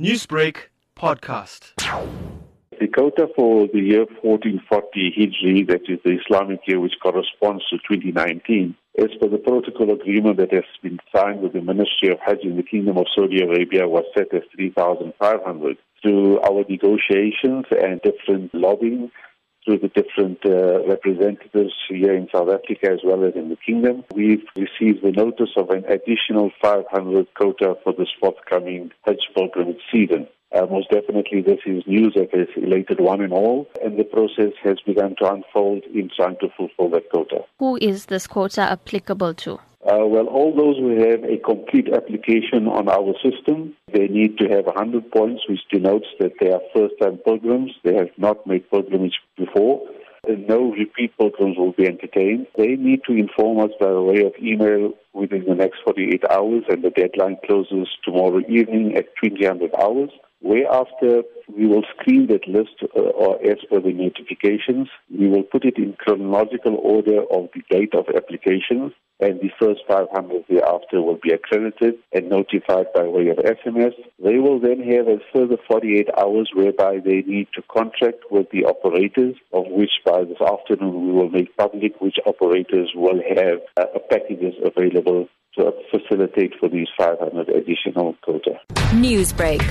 Newsbreak podcast. The quota for the year 1440 Hijri, that is the Islamic year which corresponds to 2019, as per the protocol agreement that has been signed with the Ministry of Hajj in the Kingdom of Saudi Arabia, was set as 3,500. Through our negotiations and different lobbying, through the different uh, representatives here in South Africa as well as in the kingdom. We've received the notice of an additional 500 quota for this forthcoming Hajj pilgrimage season. Uh, most definitely, this is news that has elated one and all, and the process has begun to unfold in trying to fulfill that quota. Who is this quota applicable to? Uh, well, all those who have a complete application on our system, they need to have 100 points, which denotes that they are first-time pilgrims. They have not made pilgrimage before. And no repeat pilgrims will be entertained. They need to inform us by way of email within the next 48 hours, and the deadline closes tomorrow evening at 2000 hours. Whereafter, we will screen that list uh, or as per the notifications. We will put it in chronological order of the date of application, and the first 500 thereafter will be accredited and notified by way of SMS. They will then have a further 48 hours whereby they need to contract with the operators, of which by this afternoon we will make public which operators will have uh, packages available to facilitate for these 500 additional quota. Newsbreak